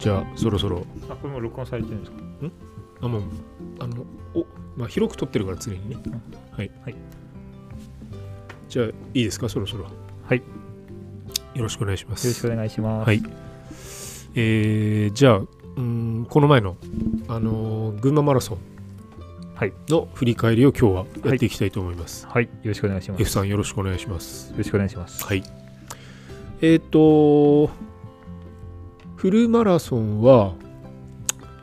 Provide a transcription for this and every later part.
じゃあそろそろ。あこれも録音されてるんですか？あもうあのお、まあ、広く撮ってるから常にね。はい、はい、じゃあいいですか？そろそろ。はい。よよろしくお願いします。ろしくお願いします。はい。えー、じゃあうんこの前の、あのー群馬マラソンはい。の振り返りを今日はやっていきたいと思います、はい。よろしくお願いします。F さんよろしくお願いします。よろしくお願いします。はい。えっ、とフルマラソンは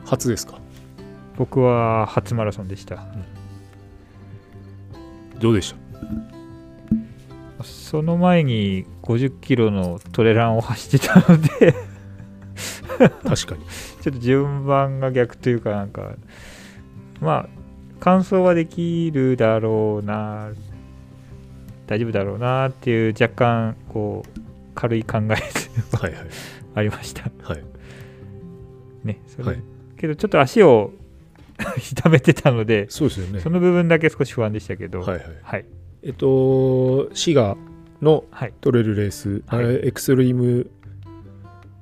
初ですか？僕は初マラソンでした。どうでした？その前に50キロのトレランを走ってたので。確かに。ちょっと順番が逆というかなんか。まあ完走はできるだろうな。大丈夫だろうなっていう若干こう軽い考えはいはいありました。はい。ねそれ。はい。けどちょっと足を 痛めてたのでそうですよね。その部分だけ少し不安でしたけど。はいはい。はい。えっと滋賀のはい。トレイルレース、はい。エクストリーム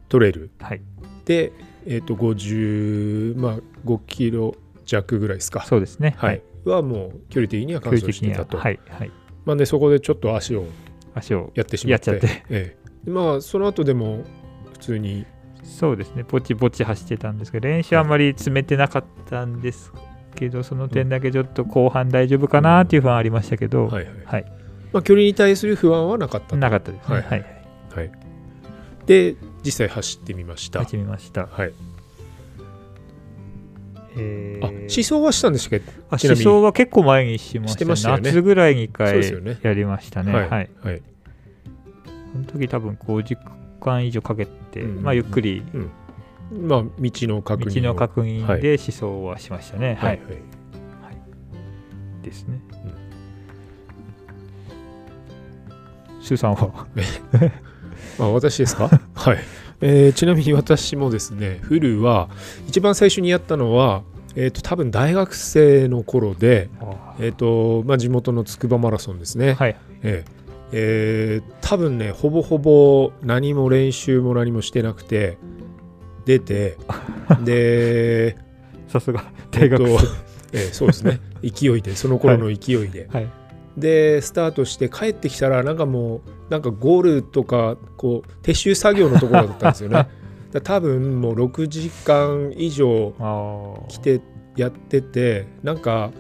トレイルはい。で、えっと50、まあ、5キロ弱ぐらいですか。そうですね。はい、はもう距離的には距完走してたと。は。い。はい。まあね、そこでちょっと足を足をやってしまって。やっちゃって。ええ、まあその後でも普通に、そうですね。ぼちぼち走ってたんですけど練習あんまり詰めてなかったんですけどその点だけちょっと後半大丈夫かなっていう不安ありましたけど、はいはいはい。まあ、距離に対する不安はなかった。と。なかったですね。ははい。い、はい、で、実際走ってみました。始めました。はい、えあ、ー、思想はしたんですけ？ど、あちなみに。思想は結構前にしました,、ましたよね。夏ぐらいに1そうですよね。回やりましたね。はい。はい。その時多分5時間以上かけて、うんまあゆっくりまあ、道の確認を。道の確認はいで思想はしましたね。はい。はい。ですね。スーさんは？あ私ですか？はい、えーちなみに私もですねフルは一番最初にやったのは、えー、と多分大学生の頃で、えーとまあ、地元の筑波マラソンですね、はい。えーえー多分ねほぼほぼ何も練習も何もしてなくて出て でさすが大学生。えっとえーそうですね勢いでその頃の勢いで、はい。でスタートして帰ってきたらなんかもうなんかゴールとかこう撤収作業のところだったんですよね 多分もう6時間以上。来てやっててなんか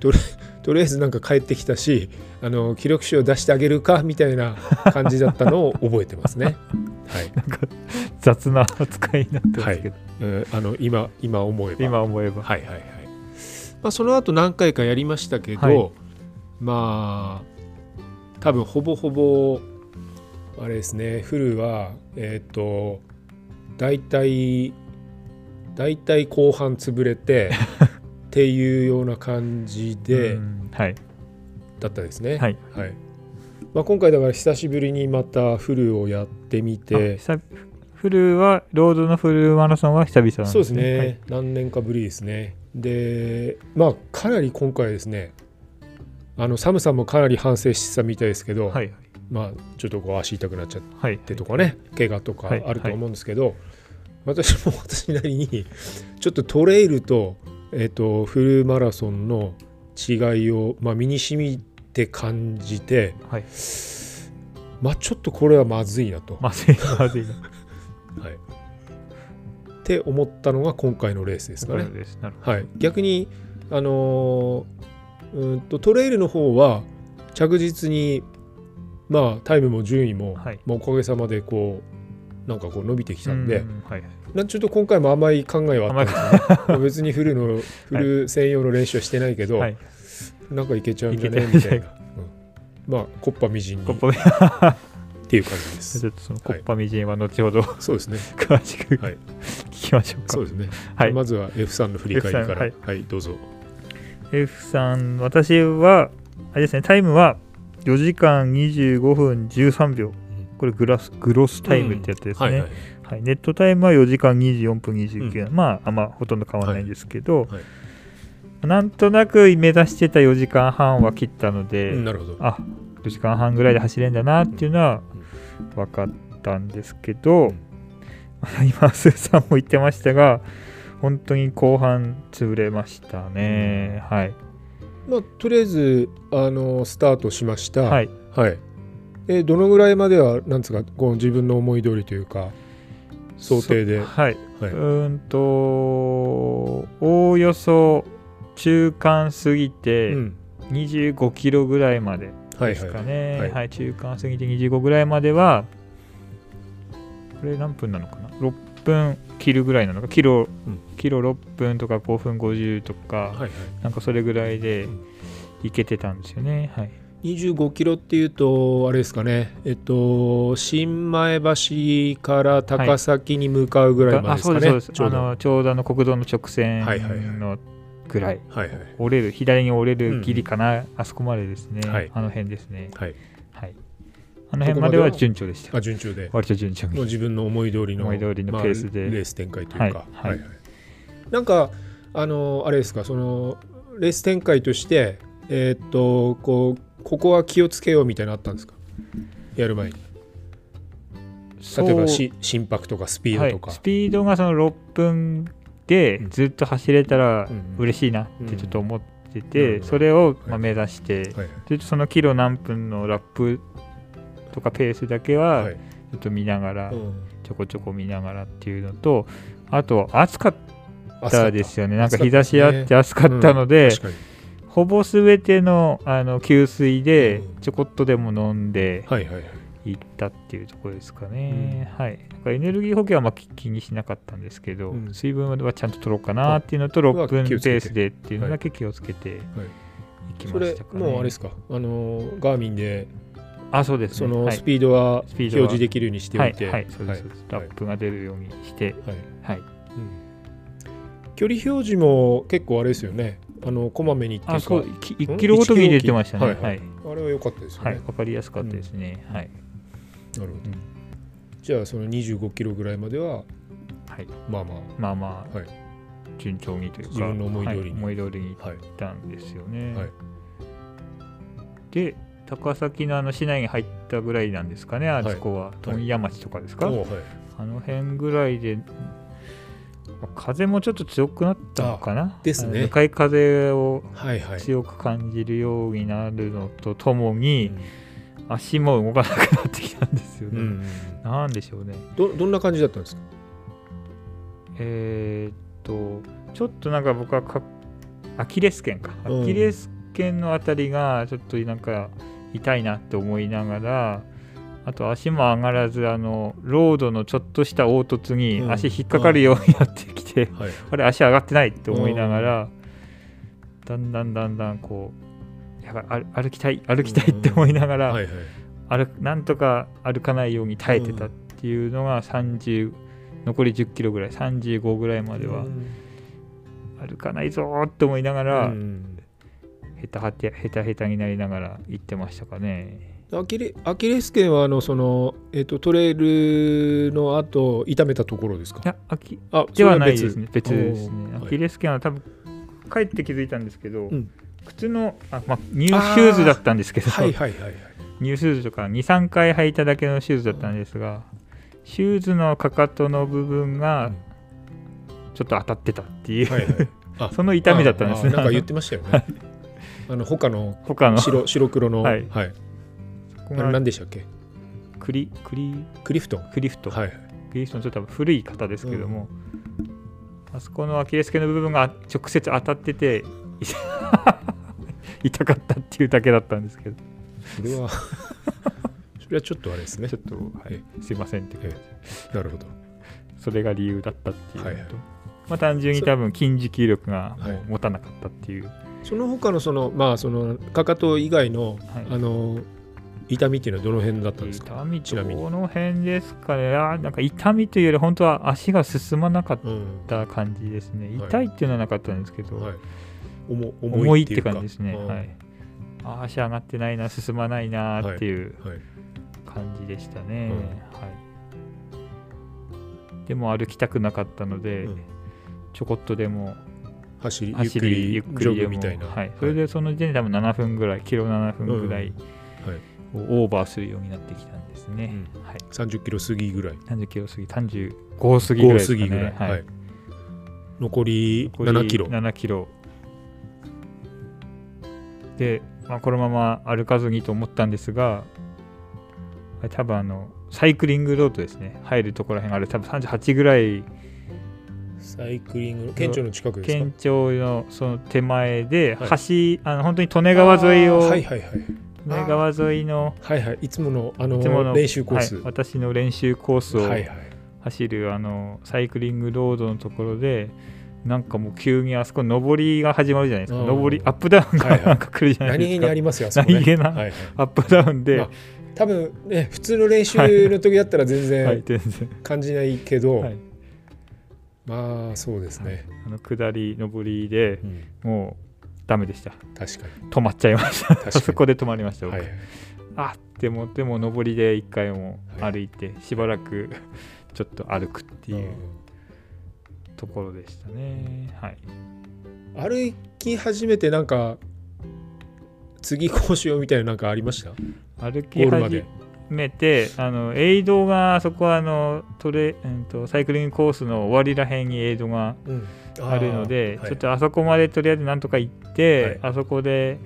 とりとりあえずなんか帰ってきたしあの記録誌を出してあげるかみたいな感じだったのを覚えてますね。はい雑な扱いになってますけど、えーあの今今思えば今思えば。はいはいはい。まあ、その後何回かやりましたけど、はいまあ多分ほぼほぼあれですねフルはえっ、と大体大体後半潰れてっていうような感じでうんはい。だったですね。はい。はいまあ、今回だから久しぶりにまたフルをやってみあて久フルは、ロードのフルマラソンは久々なんですね。そうですね、はい何年かぶりですねでまあかなり今回ですねあの寒さもかなり反省してたみたいですけど、はい。まあちょっとこう足痛くなっちゃっはい。てとかね怪我とかはいあると思うんですけど、私も私なりにちょっとトレイルと,、えっとフルマラソンの違いを、まあ、身に染みて感じてはい。まあちょっとこれはまずいなと、まずいな、まずいな。はい、って思ったのが今回のレースですかね。はい、逆に、あのーうーんとトレイルの方は着実に、まあ、タイムも順位も、はいまあおかげさまでこうなんかこう伸びてきど。たんで、うんはい。なんちょっと今回も甘い考えはあったんでね。まあ別にフルの フル専用の練習はしてないけど、はい。なんかいけちゃうんじゃね？みたいな、うんまあコッパみじんにっていう感じですちょっとそのコッパみじんは後ほどそうですね詳しくはい聞きましょうか。そうですね、はい。まずは F さんの振り返りからはいはい、どうぞ F さん、私は、あれですね、タイムは4時間25分13秒。これグラスグロスタイムってやつですね、はいはい。はい、ネットタイムは4時間24分29、まああんまほとんど変わらないんですけど、はい。なんとなく目指してた4時間半は切ったので、うんなるほど。あ4時間半ぐらいで走れるんだなっていうのは分かったんですけど、うん。今スーさんも言ってましたが本当に後半潰れましたね、はい。まあ、とりあえずあのスタートしました。はい。はい。えどのぐらいまではなんですかこの自分の思い通りというか想定で？そはい、はい。うーんとおおよそ中間過ぎてうん。25キロぐらいまではいですかはい。ね、ははい。い中間過ぎて25ぐらいまではこれ何分なのかな？6分切るぐらいなのか？キロ、うん。キロ6分とか5分50とか、はいはい。なんかそれぐらいでうん。いけてたんですよね。はい25キロっていうとあれですかね。えっと新前橋から高崎に向かうぐらいまであですかね、そうですそうです。ちょうど。ちょうどあの国道の直線はいはい。はいのぐらいはいはい。折れる左に折れるギリかな、あそこまでですね、はい。あの辺ですね。はい。はい。あの辺までは順調でしたあ順調で割と順調にもう自分の思い通りの。思い通りのペースでまあレース展開というか、はいはい。なんかあのあれですかそのレース展開としてえーっとこうここは気をつけようみたいなのあったんですか？やる前に。例えばし心拍とかスピードとか、はい、スピードがその6分でうん。ずっと走れたらうん嬉しいなってちょっと思ってうんて、それをまあ目指して、はい。ずっとそのキロ何分のラップとかペースだけははい。ちょっと見ながら、うん。ちょこちょこ見ながらっていうのとあと暑かったですよね。なんか日差しあって暑かったので、確かにほぼ全てのあの給水でうん。ちょこっとでも飲んではいはいはい。いったっていうところですかね、はい。なんかエネルギー補給はまあ気気にしなかったんですけど、うん。水分はちゃんと取ろうかなっていうのとは6分ペースでっていうのだけ気をつけてい。きましたかね、もうあれですか？あのガーミンであそうですね。はい。そのスピードは。表示できるようにしておいて、はい、はい、そうです、ラはい。ップが出るようにして、はい。はい、うん。距離表示も結構あれですよねあのこまめにあそうき1キロごとに出てましたね。はい。はいはい、あれは良かったですよね、はい、わかりやすかったですね、はい、なるほど。うん。じゃあその25キロぐらいまでははい、まあままあまあ、はい。順調にというか自分の思い通りに。はい思い通りにい。っあはいたんですよね、はい。で高崎のあの市内に入ったぐらいなんですかねあそこは、問屋町とかですか、はい。あの辺ぐらいで、まあ風もちょっと強くなったのかな？ですね。向かい風をはいはい。強く感じるようになるのとともに、うん。足も動かなくなってきたんですよね、うん。なんでしょうね。どどんな感じだったんですか？えーっとちょっとなんか僕はかアキレス腱か。うん。アキレス腱のあたりがちょっとなんか痛いなって思いながらあと足も上がらずあのロードのちょっとした凹凸にうん。足引っかかるようになってきて、はい。あれ足上がってないって思いながらだんだんだんだんこうやばい歩歩きたい歩きたいって思いながら、はいはい。歩なんとか歩かないように耐えてたっていうのが30残り10キロぐらい35ぐらいまではうん。歩かないぞーって思いながら、うん。へたはてへたへたになりながら行ってましたかね。アキレアキレス腱はあのその、えっとトレイルの後痛めたところですか？いやあきあではないですね。別。ですね。アキレス腱は多分帰って気づいたんですけど、うん。靴のあ、まあ、ニューシューズだったんですけど、はいはいはいはい。ニューシューズとか23回履いただけのシューズだったんですが、シューズのかかとの部分がちょっと当たってたっていう、はいはい。あその痛みだったんですね。あなんか言ってましたよね。あの他の他の。白白黒の。ははい。い、あれここが何でしたっけ？クリクリクリフトン。クリフトン、はい。クリフトのちょっと古い型ですけども、あそこのアキレス腱の部分が直接当たってて 痛かったっていうだけだったんですけど。それは それはちょっとあれですね。ちょっと、はい、すいませんって感じなるほど。それが理由だったっていう。のと、はい。はいまあ、単純に多分筋持久力がもはい。う持たなかったっていう、その他のそのまあそのかかと以外の、はい。あの痛みっていうのはどの辺だったんですか？痛みちなみにどの辺ですかね？あーなんか痛みというより本当は足が進まなかっうんた感じですね、はい。痛いっていうのはなかったんですけど、はい。重重いっていうか。感じですね。うん。はい。あー足上がってないな、進まないなっていうはい。感じでしたね。うん。はい。でも歩きたくなかったので、うん。ちょこっとでも走りゆっ走くりりゆっくジョりでも。グみたいな。はい。それでその時点で多分7分ぐらい、キロ7分ぐらいはい。をオーバーするようになってきたんですね。うはい。30キロ過ぎぐらい。30キロ過ぎ、35 5過ぎぐらいですか5過ぎぐらい、ね。はい。残り残り7キロ。7キロ。で、まあ、このまま歩かずにと思ったんですが多分あのサイクリングロードですね。入るところらへんあれ多分38ぐらい。サイクリングの県庁の近くですか？県庁のその手前ではい。橋、あの本当に利根川沿いを、あー。はいはいはい利根川沿いのはいはいいつものあの練習コース、はい私の練習コースをはいはい。走るあのサイクリングロードのところでなんかもう急にあそこ上りが始まるじゃないですか。うん。上りアップダウンがはいはい。なんか来るじゃない何気ですか、にありますよね。何気な。はいはい。アップダウンで、まあ多分ね普通の練習の時だったら全然、感じないけど、はい、まあそうですね、あの下り上りでうん、もうダメでした。確かに。止まっちゃいました。そこで止まりました、僕。はいはい。あでもでも上りで一回もはい。歩いて、しばらくちょっと歩くっていうところでしたね。はい。歩き始めてなんか次こうしようみたいななんかありました？歩き始めてあのエイドがそこはあのトレ、うん、とサイクリングコースの終わりらへんにエイドがうんあるので、はい。ちょっとあそこまでとりあえずなんとか行って、はい。あそこで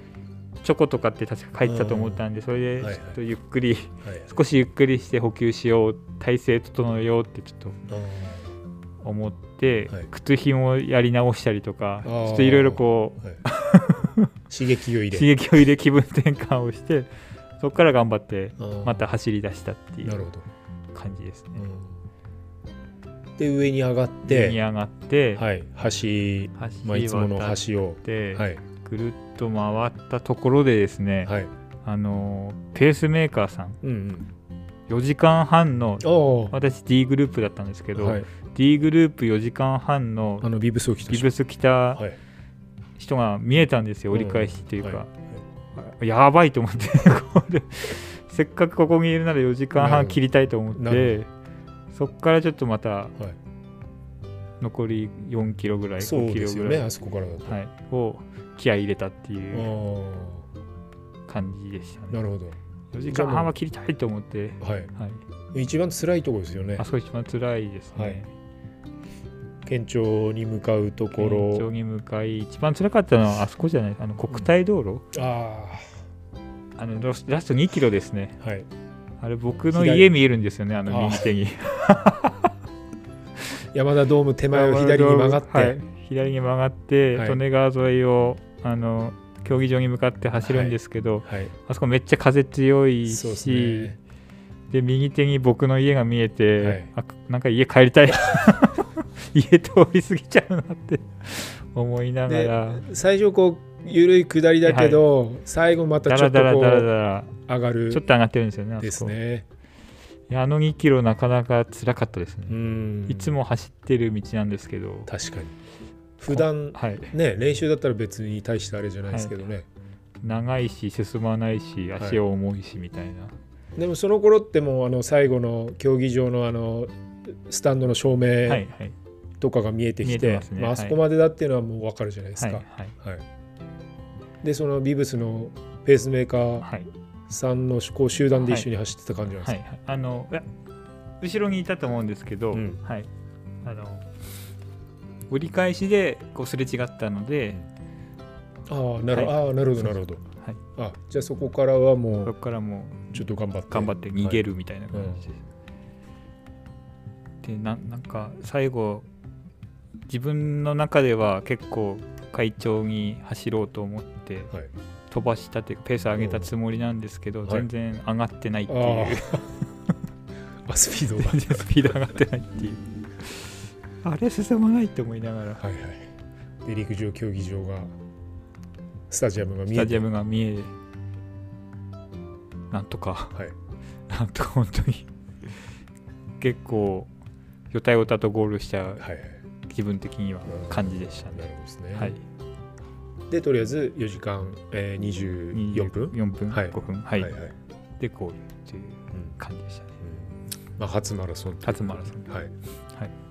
チョコとかって確か書いてたと思ったんで、それでちょはい。っとゆっくり、はい少しゆっくりして補給しよう体勢整えようってちょっとあ思って、はい。靴ひもやり直したりとかちょっといろいろこう 刺激を入刺れ激を入れ気分転換をしてそこから頑張ってまた走り出したっていう感じですね。うんで上に上がっ上にて上がって、はい橋、橋まあ、いつもの橋をて、はい。ぐるっと回ったところでですね、はい。あのペースメーカーさんうん4時間半の私 D グループだったんですけど、はい。D グループ4時間半のあのビブスを着たビブス着たはい。人が見えたんですよ、折り返しというか、はい。やばいと思って せっかくここにいるなら4時間半切りたいと思ってそっからちょっとまたはい。残り4キロぐらい5キそうでロぐらい、すよねあそこからだと、はい、を気合い入れたっていうあ感じでしたね。あなるほど。4時間半は切りたいと思って、はい。はい、一番辛いところですよね。あそこ一番辛いですね、はい。県庁に向かうとこ県庁ろに向かい一番辛かったのはあそこじゃないあの国体道路、ああのラスト2キロですね。あはいあれ僕の左家見えるんですよねあのあ右手に。山田ドーム手前を左に曲がって、はい、左に曲がって、はい。利根川沿いをあの競技場に向かって走るんですけど、はい。あそこめっちゃ風強いしね。で右手に僕の家が見えて、はい。あなんか家帰りたい 家通り過ぎちゃうなって思いながら。最初こう緩い下りだけど、最後まただちょっとこう上がる。ちょっと上がってるんですよねですね。あの2キロなかなか辛かったですね、うん。いつも走ってる道なんですけど。確かに。普段はい。ね練習だったら別に大したあれじゃないですけどね、長いし進まないし足は重いしみたいな、でもその頃ってもうあの最後の競技場のあのスタンドの照はい明はい。とかが見えてきて,、見えてますね。あ、そこまでだっていうのはもう分かるじゃないですはいか、はい。はいでそのビブスのペースメーカーはい。さんのこう集団で一緒に走ってた感じなんですか、はいはい。あの後ろにいたと思うんですけど、うん。はい。あの折り返しでこうすれ違ったので、ああなる,、はい。ああなるほどなるほど。はい、あじゃあそこからはもそうこからもうちょっと頑張って。頑張って逃げるみたいな感じで、でななんか最後自分の中では結構快調に走ろうと思ってはい。飛ばしたっていうかペース上げたつもりなんですけど、はい全然上がってないっていう、あ あスピードが。全然スピード上がってないっていう。あれ進まないって思いながら。はいはい。で陸上競技場がスタジアムが見えて。スタジアムが見えなんとか。はい。なんとか本当に。結構よたよたとゴールしたはいはい。気分的には感じでしたね。なるほどですね、はいでとりあえず4時間、えー、24分？4分、はい。5分。はい、はいはい。でゴールっていううん感じでしたね。まあ、初マラソン初マラソン。はい、はい。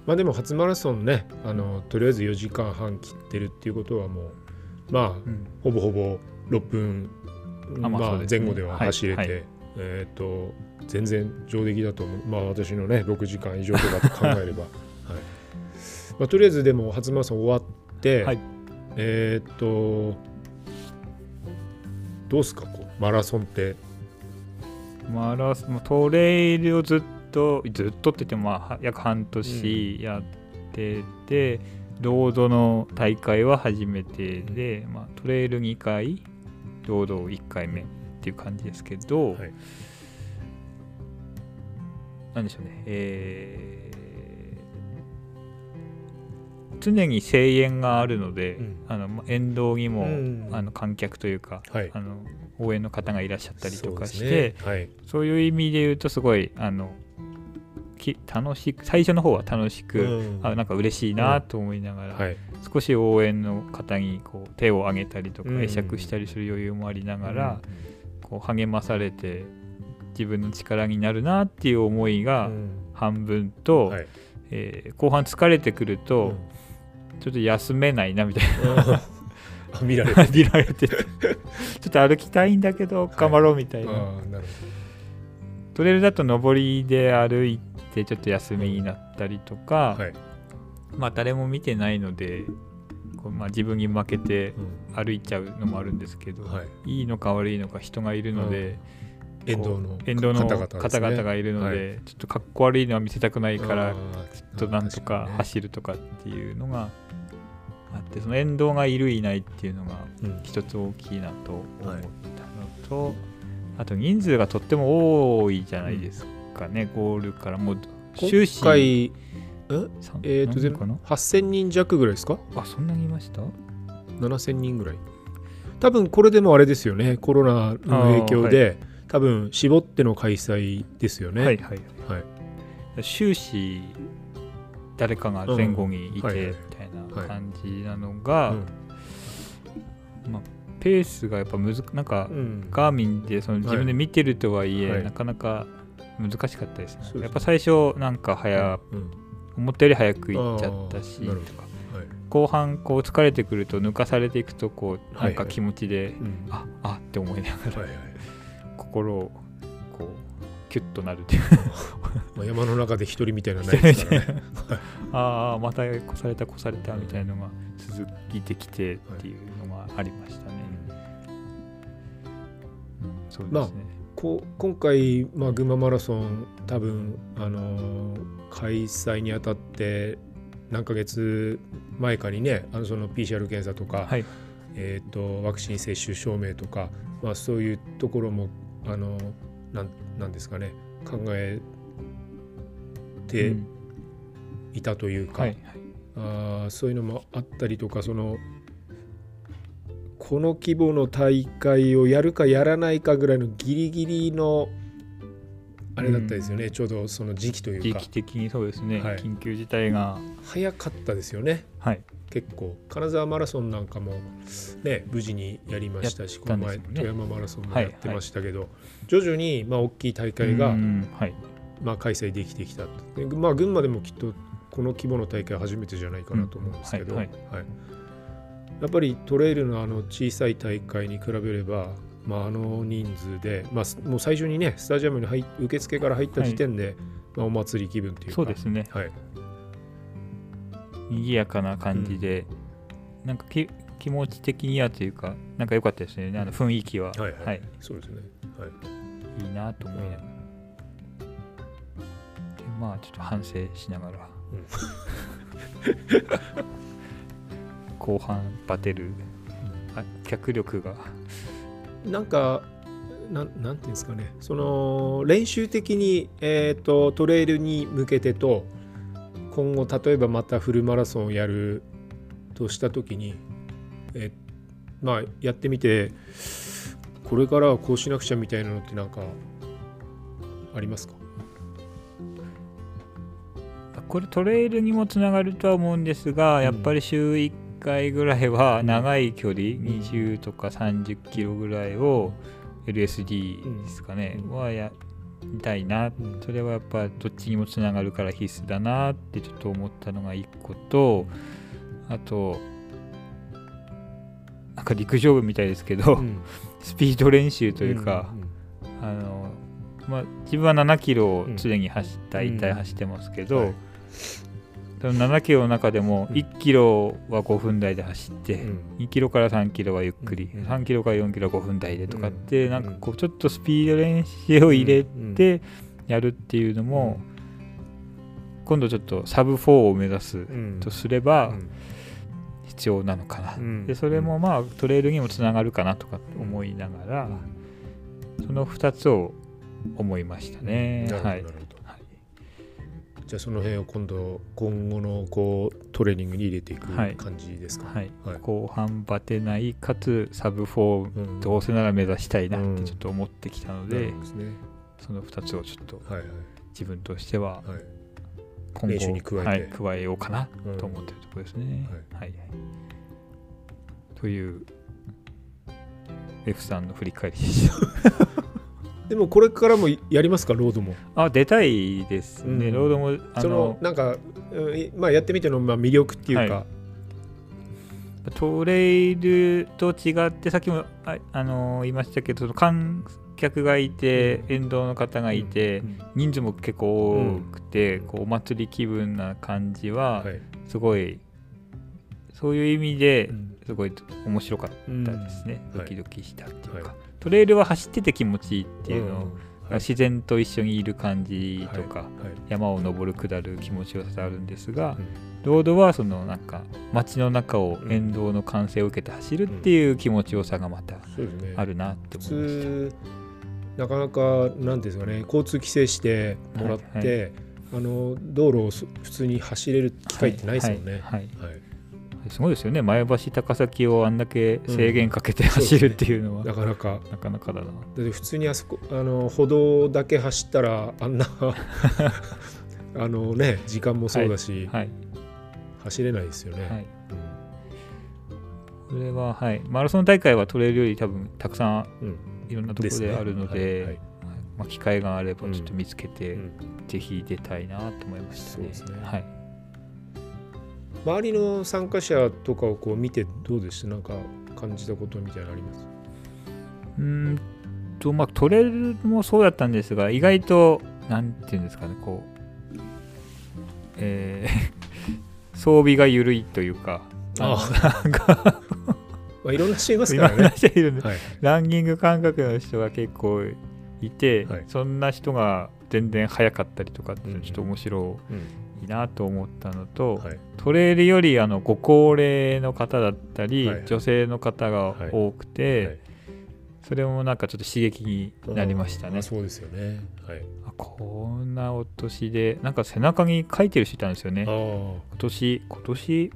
まあでも初マラソンねあのとりあえず4時間半切ってるっていうことはもうまあうん。ほぼほぼ6分、まあ前後では走れて、はい。はいえっ、と全然上出来だと思う。まあ私のね6時間以上とかと考えれば、はい。まあ、とりあえずでも初マラソン終わって、はいえっ、とどうすかこうマラソンって？マラソントレイルをずっとずっとって言ってもまあは約半年やってて、ロードの大会は初めてで、まあ、トレイル2回ロード1回目っていう感じですけど、はい。なんでしょうねえー常に声援があるので、うん。あのまあ沿道にも、うん。あの観客というかはい。あの応援の方がいらっしゃったりとかしてね。はい。そういう意味で言うとすごいあのき楽しく最初の方は楽しく、うん。あなんか嬉しいなと思いながら、はい。少し応援の方にこう手を挙げたりとかうん。会釈したりする余裕もありながら、こう励まされて自分の力になるなっていう思いうんがうん。半分と、はい。えー後半疲れてくると、ちょっと休めないなみたいうん。あ見られなる。見られて ちょっと歩きたいんだけど頑張ろうみたいな。あーなるトレイルだと上りで歩いてちょっと休みになったりとか、ほどはい。まあ誰も見てないのでこう、まあ、自分に負けてうん歩いちゃうのもあるんですけど、はい。いいのか悪いのか人がいるので、沿道の沿道の方々がいるので、ちょっとかっこ悪いのは見せたくないからちょっとなんとか走るとかっていうのがあってその沿道がいるいないっていうのが一つ大きいなと思ったのと、あと人数がとっても多いじゃないですかね、ゴールからもう終始今回さえー、と全部何かな？8000人弱ぐらいですか？あそんなにいました？7000人ぐらい。多分これでもあれですよね。コロナの影響で、多分絞っての開催ですよね。はいはい。はい。終始誰かが前後にいてみたいはい。な感じなのが、うん。ペースがやっぱむずなんか、うん。ガーミンでその自分で見てるとはいえ、はいなかなか難しかったですね。そうやっぱ最初なんか早、うん。思ったより早く行っちゃったしとか。はい。後半こう疲れてくると抜かされていくとこうはい。なんか気持ちで、うん。ああって思いながら。はいはい心をこうキュッとなるっていう。まあ、山の中で一人みたいなのないですからね。ああまた越された越されたみたいなのが続いてきてっていうのがありましたね。うん。そうですね。こう今回、まあ、群馬マラソン多分、あのー開催にあたって何ヶ月前かにねあのその PCR 検査とか、はい。えー、とワクチン接種証明とか、まあ、そういうところもあのなんなんですかね。考えてうん。いたというか、はいあーそういうのもあったりとかそのこの規模の大会をやるかやらないかぐらいのギリギリのあれだったですよね、ちょうどその時期というか。時期的にそうですね、はい。緊急事態が、早かったですよね。はい、結構金沢マラソンなんかもね無事にやりましたしこの前富山マラソンもはいやってましたけど、徐々にまあ大きい大会が、うんはい、まあ、開催できてきたと。で、まあ、群馬でもきっとこの規模の大会は初めてじゃないかなと思うんですけど、うんはいはい。やっぱりトレイルのあの小さい大会に比べれば、まあ、あの人数で、まあ、すもう最初にねスタジアムに入っ受付から入った時点で、まあ、お祭り気分というか。そうですね。はい、賑やかな感じで、なんかき気持ち的にはというかなんか良かったですね。あの雰囲気は、はいはい。はい、そうですね、はい、いいなと思いながら、でまあちょっと反省しながら、後半バテる。あ脚力が。なんかなんなんていうんですかね。その練習的に、えー、とトレイルに向けてと今後例えばまたフルマラソンをやるとした時に、えまあやってみてこれからはこうしなくちゃみたいなのってなんかありますか？これトレイルにもつながるとは思うんですが、うん。やっぱり週1回ぐらいは長い距離、20とか30キロぐらいを LSD ですかね、うん。はやりたいな、んそれはやっぱどっちにもつながるから必須だなってちょっと思ったのが1個とあとなんか陸上部みたいですけど、うん。スピード練習というか、んあのまあ、自分は7キロを常に走った、大体走ってますけど、はい7キロの中でもうん。1キロは5分台で走って、うん。2キロから3キロはゆっくり、うん。3キロから4キロは5分台でとかって、うん。なんかこうちょっとスピード練習を入れうん。てやるっていうのも、今度ちょっとサブ4を目指すうん。とすればうん。必要なのかな、うん。でそれもまあトレイルにもつながるかなとか思いながら、その2つを思いましたね。はいじゃあその辺を今度今後のこうトレーニングに入れていくはい。感じですか、はい。はい。後半バテないかつサブ4うんどうせなら目指したいなっうん。てちょっと思ってきたのなで、るほどですね。その2つをちょっとはい自分としては今練習に後加え加えようかなうん。と思ってるところですね。ははい、という F さんの振り返りでした。でもこれからもやりますか？ロードも。あ出たいですね、うん。ロードもあそののなんか、うんいまあ、やってみてのまあ魅力っていうか、はトレイルと違ってさっきもあ、あの言いましたけどその観客がいて、沿道の方がいて、うん。人数も結構多くて、こうお祭り気分な感じははい。すごい、そういう意味でうん。すごい面白かうんったですね、うん。ドキドキしたっていうか、はいトレイルは走ってて気持ちいいっていうの。ん。がはい。自然と一緒にいる感じとか、はい。山を登る下る気持ちよさあるんですが、うん。ロードはそのなんか街の中を沿道の歓声を受けて走るっていう気持ちよさがまたあるなって普思いました。通なかなかなんですかね交通規制してもらって、はいあの道路をそ普通に走れる機会ってないですもんね。はいはいはい。はいすごいですよね。前橋高崎をあんだけ制限かけて走るっていうのは、なかなか。なかなかだな。だって普通にあそこあの歩道だけ走ったらあんな あのね時間もそうだし、はい走れないですよね。はい。うん。これは、はい、マラソン大会はトレイルより多分たくさんうん。いろんなところであるので、はいはい。はい。まあ、機会があればちょっと見つけて、うん。ぜひ出たいなと思いましたね。そうですね。はい、周りの参加者とかをこう見てどうでした？なんか感じたことみたいなのあります？うーんとまあトレイルもそうだったんですが意外となんていうんですかねこうえー装備が緩いというかあなんかまあ、いろんな人いますからね。いランニング感覚の人が結構いて、はい。そんな人が全然速かったりとかってうんちょっと面白うんいなと思ったのと、はい。トレイルよりあのご高齢の方だったり、はい女性の方が多くて、はい。それもなんかちょっと刺激になりましたね。あ。そうですよね。はい、あこんなお年でなんか背中に書いてる人いたんですよね。あ今年今年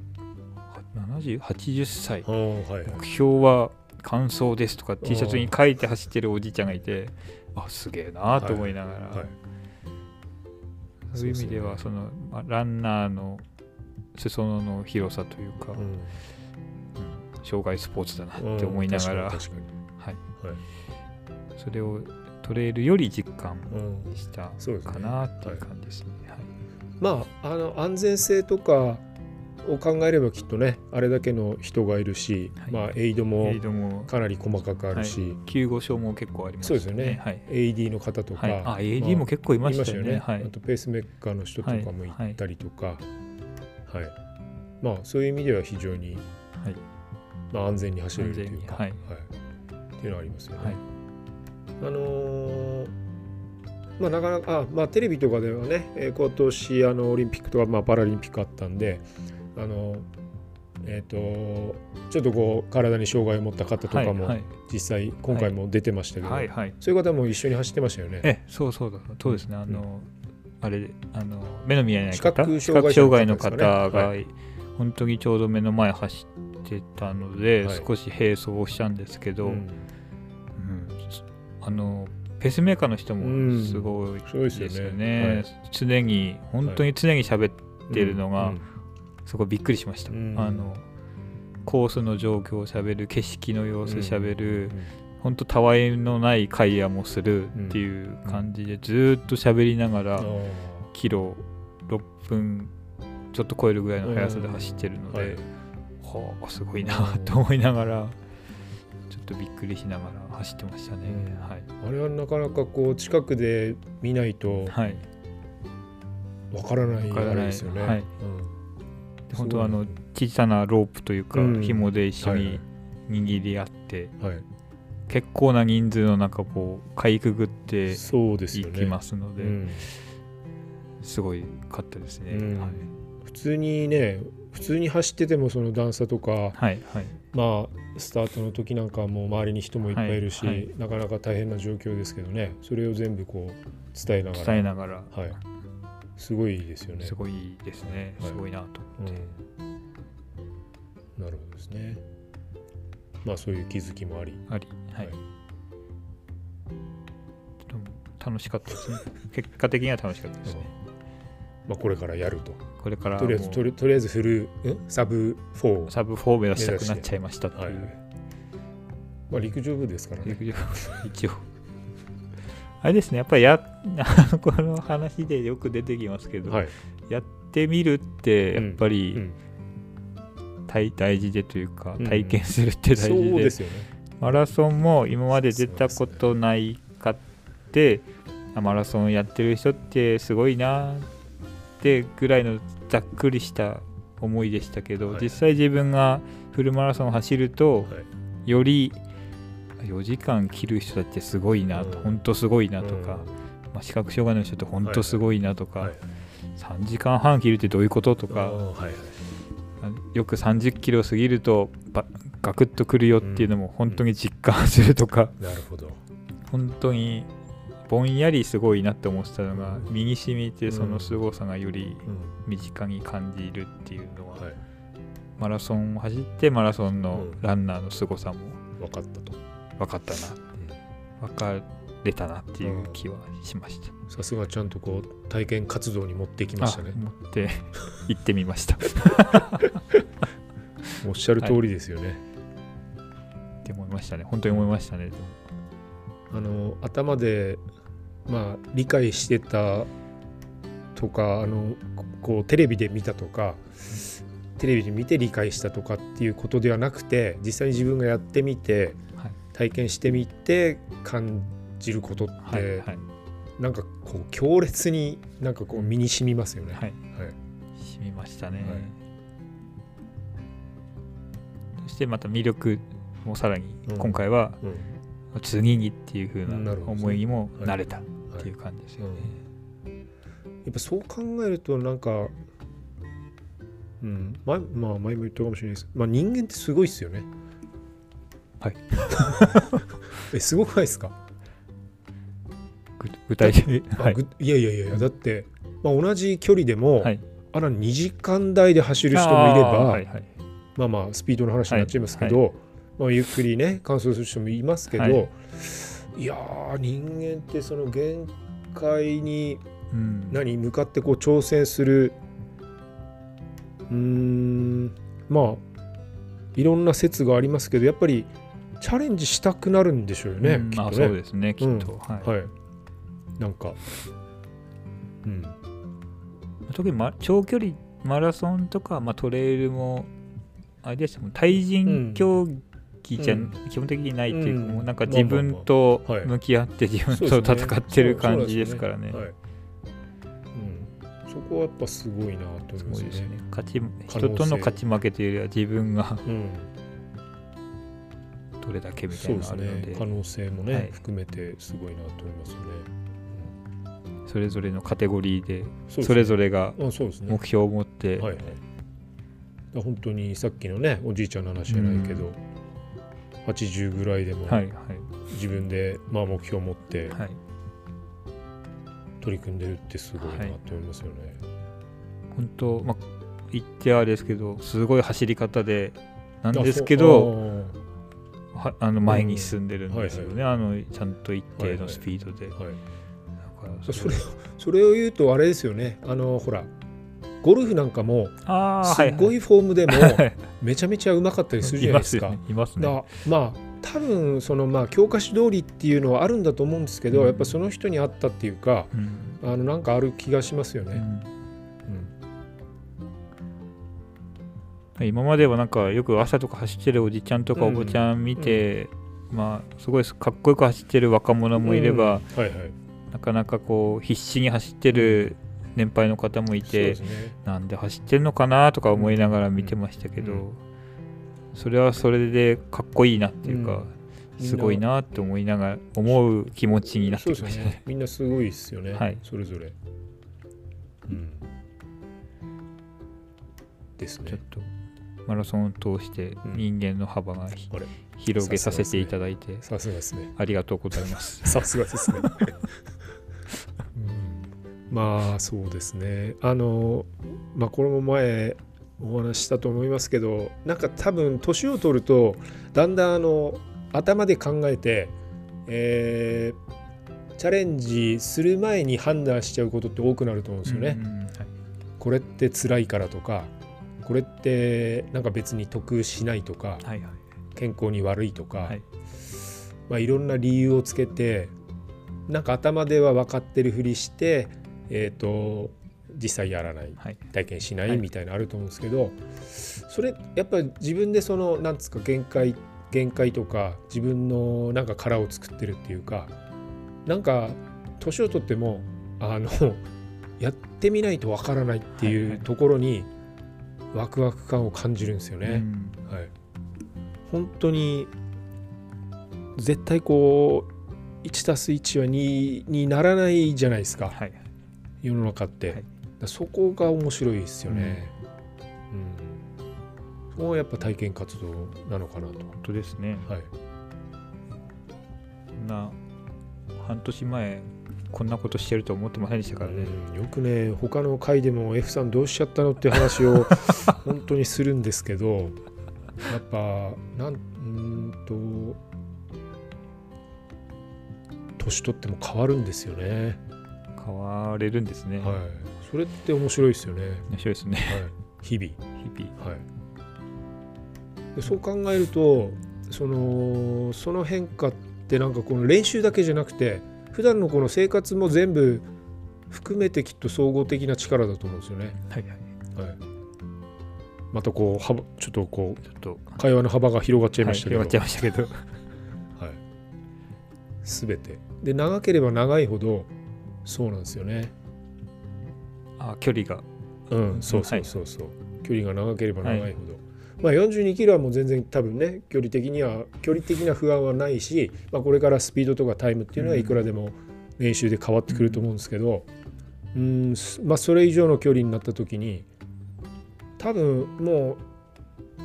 ？70 80歳。はいはい。目標は完走ですとか T シャツに書いて走ってるおじいちゃんがいてあすげえなと思いながら、はいそういう意味ではその、まあランナーの裾野の広さというか、ううん障害スポーツだなって思いながら、はい、確かにそれをトレイルより実感したかなっていう感じですね。はい。まああの安全性とかを考えればきっとねあれだけの人がいるし、はい。まあエイドもかなり細かくあるし、救護所も結構ありますそうですよね。はい。AED の方とか、はい、あ AD も結構いましたよね。はい。あとペースメーカーの人とかも行ったりとか、はい。まあそういう意味では非常に、はい。まあ、安全に走れるというか、はい。っていうのはありますよね。はい。あのーまあ、なかなかあ、まあ、テレビとかではね、えー今年あのオリンピックとか、まあ、パラリンピックあったんで、あのえー、とちょっとこう体に障害を持った方とかもはい実際今回も出てましたけど、はいはい。そういう方も一緒に走ってましたよね。えそうそうだそうですね。あの、あれあの目の見えない視方覚障害視覚障害の方が、ね本当にちょうど目の前走ってたので、はい少し並走をしたんですけど、うんうんあのペースメーカーの人もすごいですよですよね。ね。常に本当に常に喋っはいてるのがうんすごいびっくりしました。うん。あのコースの状況をしゃべる景色の様子しゃべる、うん。本当たわいのない会話もするっていう感じで、ずーっと喋りながら、キロ6分ちょっと超えるぐらいの速さで走ってるので、はい。はあすごいなと思いながらちょっとびっくりしながら走ってましたね、うん。はい。あれはなかなかこう近くで見ないとはい。わからないあれですよね。はい。うん。で本当はあの小さなロープというか、うん。紐で一緒はいに握り合って、はい、結構な人数の中こうかいくぐって。いきますのでうん。すごいかったですね、うん。はい、普通にね普通に走っててもその段差とかはいはい。まあスタートの時なんかはもう周りに人もいっぱいいるし、はいはい。なかなか大変な状況ですけどね。それを全部こう伝えながら。伝えながら。はい、すごいですよね。すごいですね、はい。すごいなと思って、うん、なるほどですね。まあそういう気づきもあり、あり、はい。はい。楽しかったですね。結果的には楽しかったですね、まあ、これからやると。これからとりあえずとりとりあえずフルんサブ4、サブ4目指したくなっちゃいましたってはい。いう、まあ、陸上部ですからね。陸上一応あれですねやっぱりやあの この話でよく出てきますけど、はい。やってみるってやっぱうりん、大大事でというかうん。体験するって大事で,、ですよね。マラソンも今まで出たことないかってあマラソンやってる人ってすごいなってぐらいのざっくりした思いでしたけど、はい。実際自分がフルマラソンを走るとはい。より4時間切る人だってすごいなと、うん。本当すごいなとか、まあ、視覚障害の人って本当すごいなとか、はい。3時間半切るってどういうこととか、はいはい。よく30キロ過ぎるとばガクッとくるよっていうのも本当に実感するとか、なるほど。本当にぼんやりすごいなって思ってたのが、うん。身に染みてうんその凄さがよりうん。身近に感じるっていうのは、はい、マラソンを走ってマラソンのうん。ランナーの凄さも分かったと。分かったな分かれたなっていう気はしました。さすがちゃんとこう体験活動に持ってきましたねあ。持って 行ってみました。おっしゃる通りですよね。って思いましたね。本当に思いましたね。あの頭でまあ理解してたとかあのここうテレビで見たとかテレビで見て理解したとかっていうことではなくて実際に自分がやってみてはい体験してみて感じることって、はいはい。なんかこう強烈になんかこう身に染みますよね。はい、はい。染みましたね、はい。そしてまた魅力もさらにうん。今回はうん。次にっていう風なな思いにもはい。なれたっはい。ていう感じですよね、やっぱそう考えるとなんか、うん。前まあ、前も言ったかもしれないです。まあ、人間ってすごいですよね。はい。えすごくないですか、ぐ具体的に？あはい、ぐいやいやいやだって、まあ、同じ距離でも、はい。あら2時間台で走る人もいればはいはい。まあまあスピードの話になっちゃいますけど、まあ、ゆっくりね乾燥する人もいますけど、はい。い、やー人間ってその限界にうん。何向かってこう挑戦するうーんまあいろんな説がありますけどやっぱりチャレンジしたくなるんでしょうよね、うんまあきっとね。そうですねきっと、はい。はい、なんか、うん、特に、ま、長距離マラソンとか、まあ、トレイルもあれですもん対人競技じゃ、うん。基本的にないっていうか、うん。もうなんか自分と向き合って自分と戦ってる感じですからね。そこはやっぱすごいなと思いますすね。ごいですね。勝ち人との勝ち負けというよりは自分がうん、どれだけみたそいうなのですがあるので。ね可能性もね、はい。含めてすごいなと思いますよね。それぞれのカテゴリーでそれぞれが。目標を持って、はいはい。本当にさっきのねおじいちゃんの話じゃないけど、80ぐらいでもはいはい。自分でまあ目標を持ってはい。取り組んでるってすごいなと思いますよね。本当まあ言ってはあれですけどすごい走り方でなんですけどあはあの前に進んでるんですよね、はあのちゃんと一定のスピードで、それ。それを言うとあれですよね。あのほらゴルフなんかもすごいフォームでもはい めちゃめちゃうまかったりするじゃないですか。いますよね。まあ多分そのまあ教科書通りっていうのはあるんだと思うんですけど、うん。やっぱその人に合ったっていうかうん。あのなんかある気がしますよね。うん今まではなんかよく朝とか走ってるおじちゃんとかうんおばちゃん見て、まあすごいかっこよく走ってる若者もいれば、うん。はいはい。なかなかこう必死に走ってる年配の方もいてね。なんで走ってるのかなとか思いながら見てましたけど、うん。それはそれでかっこいいなっていうか、うん。すごいなって思いながら思う気持ちになってきましたね。ね。みんなすごいですよね、はい。それぞれ、うん、ですね。ちょっとマラソンを通してうん。人間の幅がひあれ。広げさせていただいてさすがですね。ありがとうございます。さすがですね、うん、まあそうですね。あのまあこれも前お話ししたと思いますけどなんか多分年を取るとだんだんあの頭で考えて、えーチャレンジする前に判断しちゃうことって多くなると思うんですよね。うんうんはい。これって辛いからとかこれってなんか別に得しないとかはいはい。健康に悪いとか、はい。まあ、いろんな理由をつけてなんか頭では分かってるふりして、えー、と実際やらないはい。体験しなはい。いみたいなのあると思うんですけど、それやっぱり自分でそのなんつうか限界限界とか自分のなんか殻を作ってるっていうかなんか年を取ってもあのやってみないと分からないってはいはい。いうところにワクワク感を感じるんですよね。うん。はい、本当に絶対こう 1+1 は2にならないじゃないですか。はい。世の中って、はい。そこが面白いですよね、うん。そこはやっぱ体験活動なのかなと、本当ですね。はい、な半年前こんなことしてると思ってませんでしたからね。うんよくね他の回でも F さんどうしちゃったのって話を 本当にするんですけどやっぱなんうーんと年取っても変わるんですよね。変われるんですね。はい、それって面白いですよね、面白いですね。はい、日々、日々。はいで。そう考えるとそのその変化ってなんかこの練習だけじゃなくて普段のこの生活も全部含めてきっと総合的な力だと思うんですよね。はいはい。はい、またこう幅ちょっとこちょっとう会話の幅が広がっちゃいましたけど、はい、広がっちゃいましたけど。はい、全てで長ければ長いほどそうなんですよね。あ距離が。うん、そうそうそうそう、距離が長ければ長いほど、まあ42キロはもう全然多分ね距離的には距離的な不安はないし、まあ、これからスピードとかタイムっていうのはいくらでも練習で変わってくると思うんですけど、うんすまあ、それ以上の距離になった時に多分も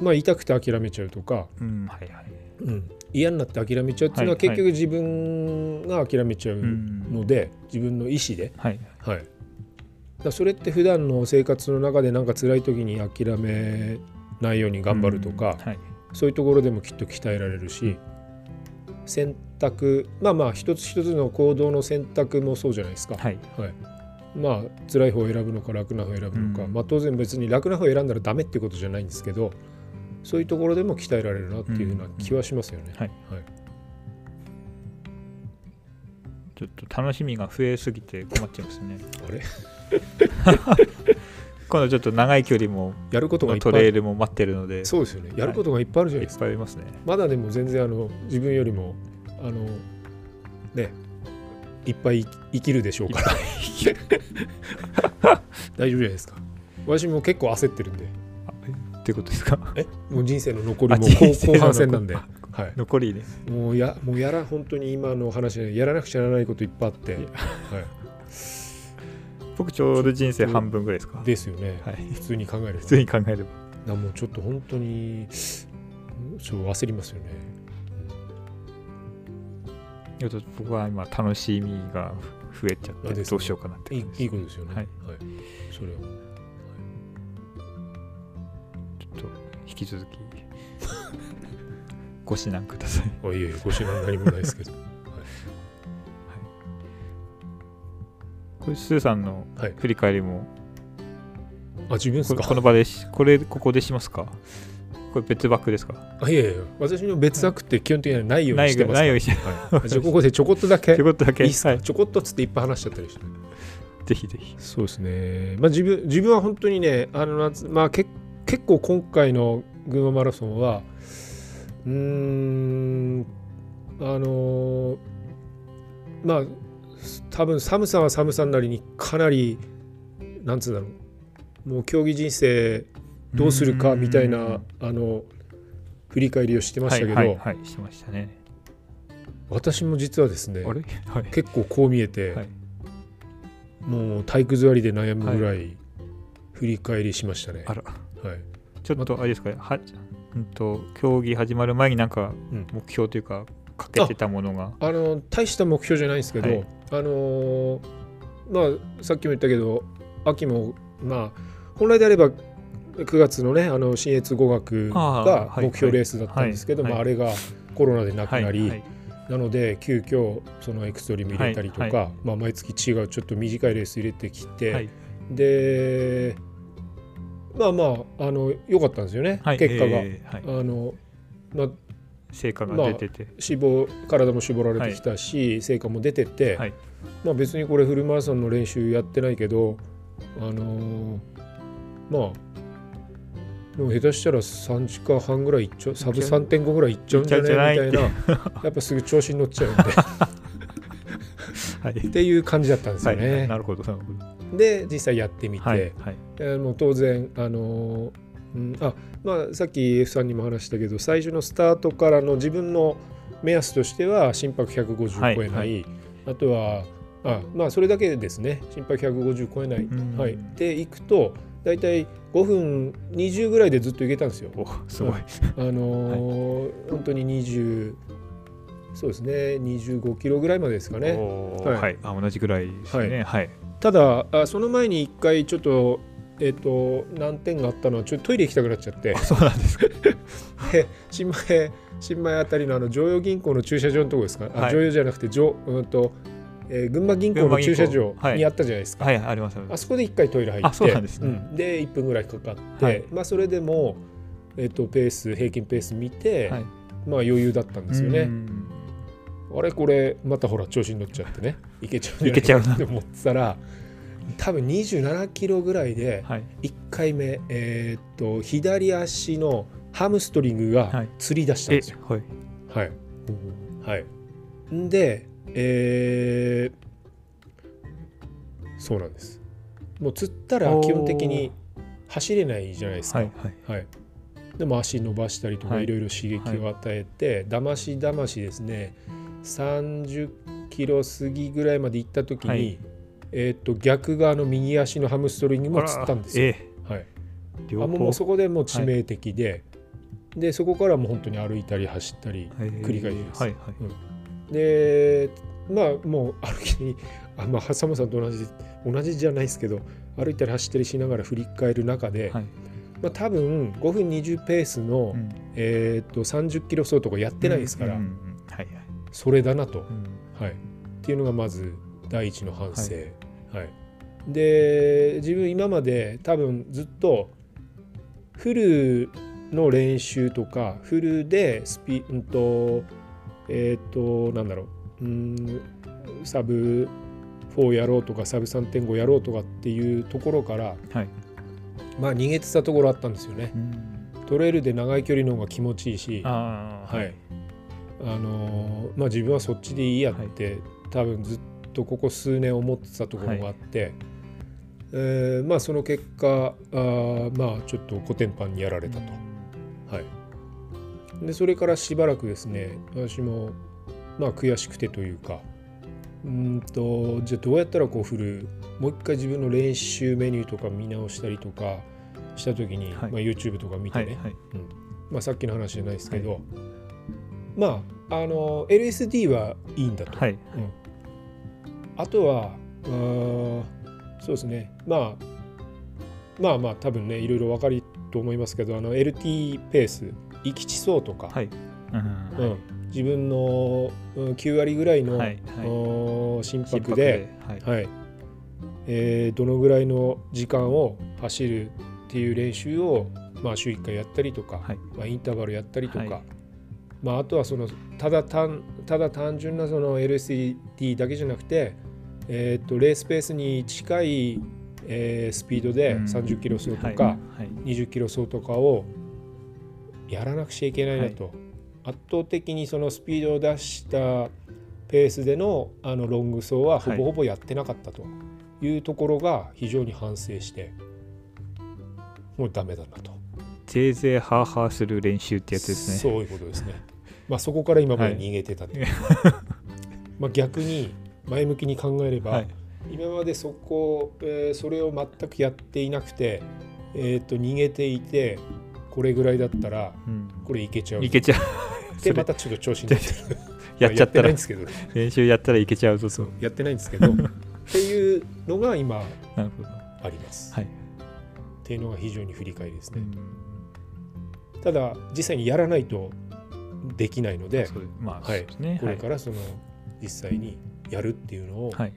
う、まあ、痛くて諦めちゃうとか、うん。はいはい。うん、嫌になって諦めちゃうっていうのははい結局自分が諦めちゃううん。ので、自分の意思で。はい。はい、それって普段の生活の中でなんか辛い時に諦めないように頑張るとか、うんはい。そういうところでもきっと鍛えられるし選択まあまあ一つ一つの行動の選択もそうじゃないですか、はい。はい、まあ辛い方を選ぶのか楽な方を選ぶのか、うん。まあ当然別に楽な方を選んだらダメっていうことじゃないんですけどそういうところでも鍛えられるなっていうふうな気はしますよね。はい。はい。ちょっと楽しみが増えすぎて困っちゃいますね。あれ？今度ちょっと長い距離もやることがトレイルも待ってるので、そうですよね。やることがいっぱいあるじゃないいっですか。ぱいありますね。まだでも全然あの自分よりもあのねいっぱい生きるでしょうから。大丈夫じゃないですか。私も結構焦ってるんで。っていうことですか？え？もう人生の残りあも後半戦なんで、は残りね。い、もうやもうやら本当に今の話でやらなくちゃならないこといっぱいあって、はい、僕ちょうど人生半分ぐらいですか。ですよね、はい。普通に考えれば。普通に考えれば。なもうちょっと本当にちょっと焦りますよね、ちょっと僕は今楽しみが増えちゃってね。どうしようかなっていいいいことですよね。はい。それは。ちょっと引き続きご指南ください。あいえいえご指南何もないですけどこれスーさんのはい。振り返りも。あ自分ですか？ここの場でしこれここでしますか？これ別枠ですか？あいやいや私の別枠って基本的にはないようにしてますないようにしてはい、じゃあここでちょこっとだけ。ということだけ。いいっすか、はい、ちょこっとっつっていっぱい話しちゃったりして。ぜひぜひ。そうですね。まあ自分自分は本当にねあの夏まあけ結構今回の群馬マラソンはうーんあのーまあ多分寒さは寒さなりにかなりなんつうんだろうもう競技人生どうするかみたいなあの振り返りをしてましたけど、はいはい、はい、してましたね。私も実はですねあれ？はい。結構こう見えて、はい。もう体育座りで悩むぐらい。振り返りしましたね。あら。はい。ちょっとあれですかね。は、うん、と競技始まる前になんかうん。目標というかかけてたものが。あの大した目標じゃないんですけど、はい。あのーまあさっきも言ったけど秋もまあ本来であれば9月のねあの新越語学がはい目標レースだったんですけど、はいまあ、あれがコロナでなくなり、なので急遽そのエクストリーム入れたりとか、まあ、毎月違うちょっと短いレース入れてきて、はい。でまあまああの良かったんですよね、はい。結果が。あのまあ、成果が出てて、脂肪体も絞られてきたし、成果も出てて、はい。まあ、別にこれフルマラソンの練習やってないけどあのーまあでも下手したら3時間半ぐらいいっちゃうサブ3.5ぐらいいっちゃうんじゃない？みたいなやっぱすぐ調子に乗っちゃうんではい。っていう感じだったんですはいよね。なるほどで実際やってみて、はいもう当然あのーうん。あまあ、さっき F さんにも話したけど最初のスタートからの自分の目安としては心拍150はい。超えない、はい。あとはあまあそれだけですね。心拍150超えない、うん。はい、でいくと大体5分20ぐらいでずっといけたんですよ。おすごい、あのー本当に20そうですね。25キロぐらいまでですかね。はおはい。い、あ同じぐらいですね。はい、ただあその前に一回ちょっとえっ、と難点があったのはちょっとトイレ行きたくなっちゃって。あそうなんですか。で新米新米あたりのあの常陽銀行の駐車場のとこですか、あはい。常陽じゃなくて常、うんとえー群馬銀行の駐車場はい。にあったじゃないですか、はいありますあります。あそこで一回トイレ入って。あそうなんですね。うん。で1分ぐらいかかって、はい。まあそれでも、えっとペース平均ペース見て、はい。まあ余裕だったんですよね。うん。あれこれまたほら調子に乗っちゃってね。いけちゃういけちゃうな。って思ってたら多分27キロぐらいではい。1回目、えーっと左足のハムストリングがはい。つり出したんえですよ。はい。はい、はい、で、えーそうなんです。もうつったら基本的に走れないじゃないですか。はいはい。はい、でも足伸ばしたりとかはい。いろいろ刺激を与えて、だましだましですね30キロ過ぎぐらいまで行った時に、はいえー、と逆側の右足のハムストリングもつったんですよ。えはい、あもうそこでもう致命的で、でそこからもう本当に歩いたり走ったり繰り返しです。はいはい。でまあもう歩きにあまあハサムさんと同じ同じじゃないですけど歩いたり走ったりしながら振り返る中で、はい。まあ、多分5分20ペースの、うん。えー、と30キロ走とかやってないですから、うんうんうん。はいはい。それだなと、うん。はい、っていうのがまず第一の反省、はい。で自分今まで多分ずっとフルの練習とかフルでスピうんとえっ、となんだろう。うんサブ4やろうとかサブ3.5やろうとかっていうところからはい。まあ逃げてたところあったんですよね。うん。トレイルで長い距離の方が気持ちいいし、ああはい、あのーまあ自分はそっちでいいやって、多分ずっとここ数年思ってたところがあって、えーまあその結果あーまあちょっとコテンパンにやられたと。はい、でそれからしばらくですね私もまあ悔しくてというかうーんとじゃあどうやったらこう振るもう一回自分の練習メニューとか見直したりとかした時に、はいまあ、YouTube とか見てね、はいはいまあ、さっきの話じゃないですけど、まああの LSD はいいんだと、はいあとはそうですね。まあまあまあ多分ねいろいろ分かると思いますけどあの LT ペース行き地走とか、はい。うんうん、自分のうん9割ぐらいの、はいはい。お心心拍ではい。はい。えーどのぐらいの時間を走るっていう練習を、まあ、週1回やったりとか、はい。まあ、インターバルやったりとか、はい。まあ、あとはそのただ単ただ単純なその LSD だけじゃなくて、えー、とレースペースに近い、えースピードでうん。30キロ走とか、はい。はい20キロ走とかをやらなくちゃいけないなと、圧倒的にそのスピードを出したペースでのあのロング走はほぼほぼやってなかったというところが非常に反省してもうダメだなと。ぜいぜいハーハーする練習ってやつですね。そういうことですね。まあそこから今まで逃げてたっていう、まあ逆に 前向きに考えれば、はい。今までそこ、えーそれを全くやっていなくて、えー、と逃げていてこれぐらいだったらうん。これいけちゃう。いけちゃう。でまたちょっと調子に乗ってる。やっちゃったら。ですけど。ね練習やったらいけちゃうぞと。そうやってないんですけど。っていうのが今あります、はい。っていうのが非常に振り返りですね、うん。ただ実際にやらないとできないのでまあはい。これからその実際にやるっていうのをはい。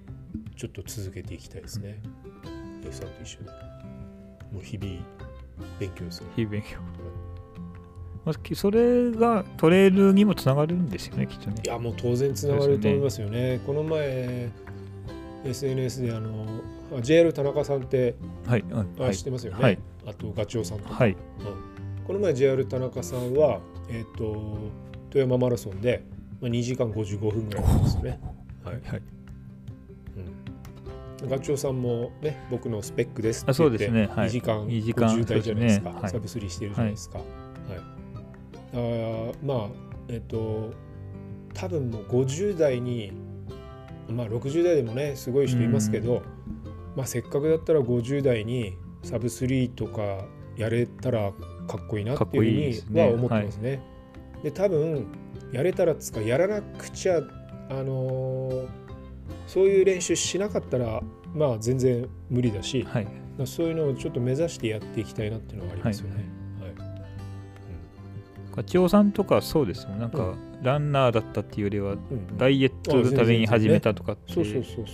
ちょっと続けていきたいですね、F さんと一緒で。もう日々勉強ですね。日々勉強。まあきそれがトレイルにもつながるんですよねきっとね。いやもう当然つながると思いますよね。この前 SNS であのあ JR 田中さんってはいうんあ、はい。知ってますよね。はい。あとガチョウさんとか、はい。この前 JR 田中さんはえっ、と富山マラソンでまあ2時間55分ぐらいなんですよね。はい。はいうん。ガチョウさんもね僕のスペックですって言ってですねはい2時間2時間50台じゃないですか。ねはいサブスリーしてるじゃないですか。はい。あーまあえっ、と多分もう50代にまあ60代でもねすごい人いますけど、まあせっかくだったら50代にサブ3とかやれたらかっこいいなっていいいうふうには思ってますね。で多分やれたらっつうかやらなくちゃあのーそういう練習しなかったらまあ全然無理だし、はい。そういうのをちょっと目指してやっていきたいなっていうのはありますよね。はい。ガチョウさんとかそうですもんなんうかランナーだったっていうよりはダイエットのために始めたとかって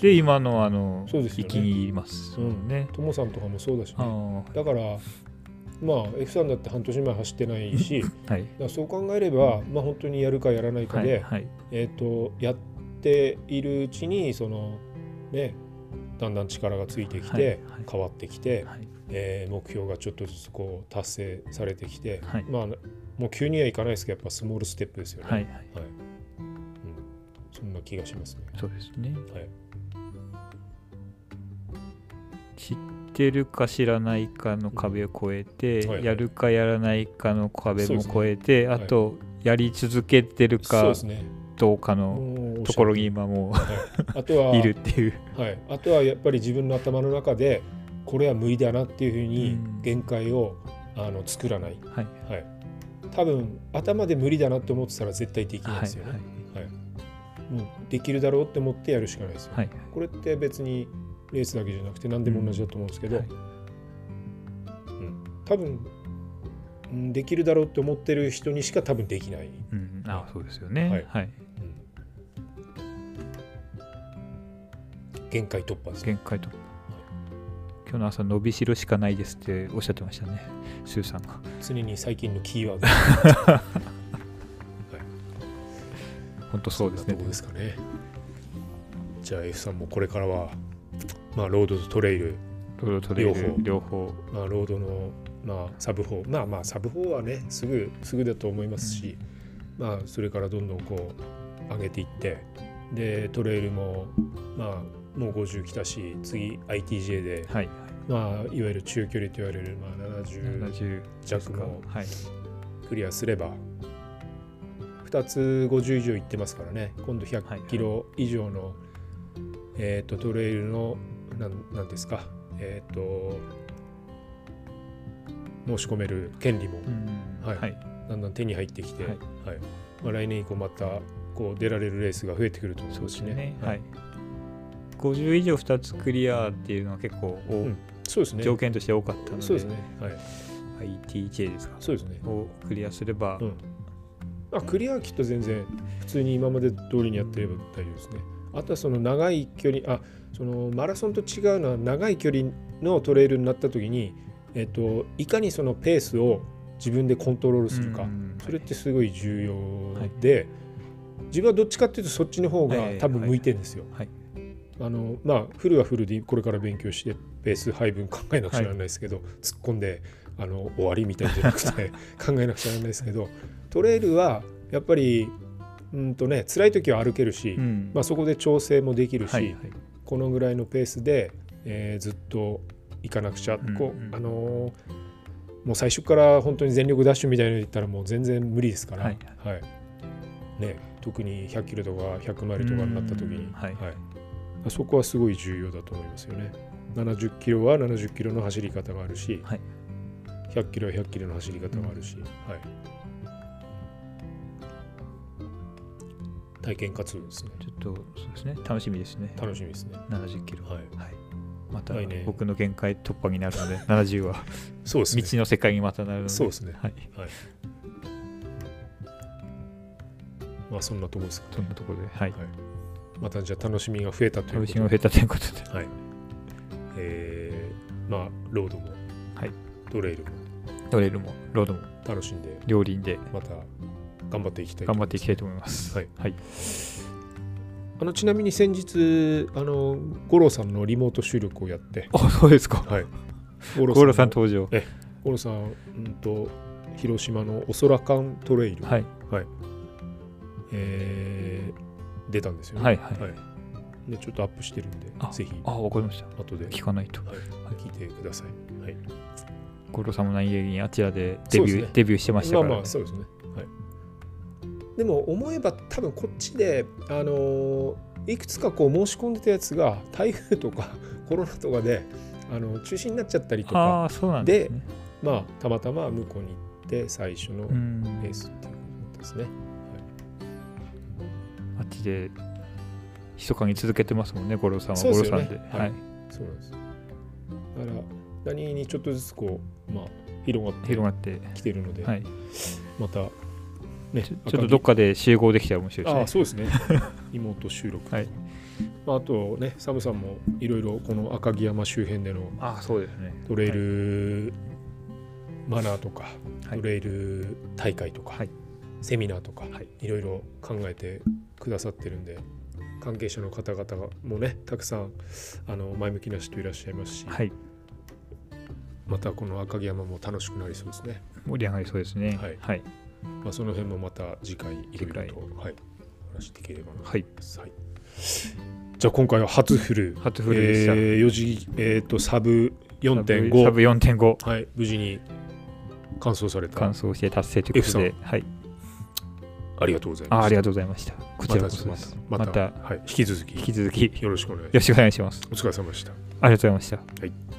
で今のあのそうですよね。域にいますもんね。ともさんとかもそうだし、ね、あだからまあ F さんだって半年前走ってないしはい。らそう考えれば、まあ、本当にやるかやらないかで、はいはい。えー、とやっているうちにそのねだんだん力がついてきて、変わってきて、はい。えー目標がちょっとずつこう達成されてきて、はい。まあもう急にはいかないですけどやっぱスモールステップですよね。はいはい。はい。うん、そんな気がしますね。そうですね。はいてるか知らないかの壁を越えて、はいはい。やるかやらないかの壁も越えて、はい。あとやり続けてるか。どうかのところに今もはい。あとはう いるっていう。はい、あとはやっぱり自分の頭の中でこれは無理だなっていうふうにうん。限界をあの作らない、はい。はい、多分頭で無理だなって思ってたら絶対できないはいですよね、はい。もうできるだろうって思ってやるしかないですよ、はい。これって別にレースだけじゃなくて何でも同じだと思うんですけど、はい。うん。多分うんできるだろうって思ってる人にしか多分できない、うん、あそうですよね。はい。はい、うん。限界突破ですね。限界と今日の朝伸びしろしかないですっておっしゃってましたねスーさんが。常に最近のキーワード。本当そうですね。ですかね。じゃあ F さんもこれからは、まあ、ロードとトレイル、ロードトレイル。両両方。まあ、ロードの、まあ、サブ4まあまあサブ4はねすぐすぐだと思いますし、まあそれからどんどんこう上げていって。でトレイルもまあもう50来たし次 ITJ で、はい。まあ、いわゆる中距離と言われる、まあ、70 70弱もはい。クリアすれば2つ50以上行ってますからね。今度はい100キロ以上の、えー、とトレイルのなんなんですか？えっ、と申し込める権利もうんはい。はい。だんだん手に入ってきて、ははい。いまあ、来年以降またこう出られるレースが増えてくると思そううですしねねはい。50以上2つクリアっていうのは結構おうん。そうですね。条件として多かったので。そうですね。はい。ITJ ですか。そうですね。をクリアすれば、うん。あクリアはきっと全然普通に今まで通りにやってれば大丈夫ですね。あとはその長い距離あそのマラソンと違うのは長い距離のトレイルになった時に、えっと、いかにそのペースを自分でコントロールするか、うんそれってすごい重要で、自分はどっちかっていうとそっちの方がはい多分向いてるんですよ。はい。あのまあフルはフルでこれから勉強してペース配分考えなくちゃならないですけど、突っ込んであの終わりみたいじゃなくて 考えなくちゃならないですけどトレイルはやっぱりうんとね辛い時は歩けるし、うん。まあ、そこで調整もできるし、はいはい。このぐらいのペースで、えーずっと行かなくちゃ、うんこううんあのーもう最初から本当に全力ダッシュみたいなの言ったらもう全然無理ですから、はいはい。ね、特に100キロとか100マイルとかになった時にうん、はい。そこはすごい重要だと思いますよね。70キロは70キロの走り方があるし、はい。100キロは100キロの走り方があるし、はい、体験活動ですね。ちょっとそうですね。楽しみですね。楽しみですね。70キロ。はい、はい。また僕の限界突破になるので 70は。そうですね。未知の世界にまたなるので。そうですね。はい。まあそんなところですか、そんなところで。はい。またじゃあ楽しみが増えたということで。楽しみが増えたということで。はい。えー、まあロードも、はい。トレイルも。トレイルもロードも。楽しんで。両輪で。また頑張っていきたいと頑張っていきたいと思います。はい。はい。あのちなみに先日あの五郎さんのリモート収録をやって、あそうですか。はい、五ゴールさんの登場。五郎さん、うんと広島のおそらかんトレイル、はい。えー出たんですよね。はいはい。でちょっとアップしてるんであ、ぜひあわかりました。後で。聞かないと。はい。聞いてください。はい、ゴールさんも何気にあちらでデビュー、ね。デビューしてましたから、まあまあそうですね。はい、でも思えば多分こっちで、あのーいくつかこう申し込んでたやつが台風とか コロナとかであの中止になっちゃったりとかですねまあたまたま向こうに行って最初のうんレースっていうことですね。あっちで密かに続けてますもんね、ゴロさんは。そうですよねゴロさんで。はいはい。そうなんです。だから何にちょっとずつこうまあ広がって広がって、きてるので、はい。またねちょっとどっかで集合できたら面白いああですそうですね 妹収録、はいまあ、あとねサムさんもいろいろこの赤城山周辺でのね。ああ、そうですね。トレイルマナーとか、はいトレイル大会とか、はいセミナーとか、はいいろいろ考えてくださってるんで関係者の方々もねたくさんあの前向きな人いらっしゃいますし、はい。またこの赤城山も楽しくなりそうですね、盛り上がりそうですね。はいはい。まあ、その辺もまた次回いろいろ次と、はい、話していければなとはい。思います、はいじゃあ今回は初フル初フルでした。えー、4時、えー、とサブサブ4.5、4.5。はい、無事に完走された完走して達成ということで、はい。ありがとうございます。あありがとうございました。こちらこそでまたす。またはい、引き続き引き続き、よよろしくお願いします。ろしくお願いします。お疲れ様でした。ありがとうございました。はい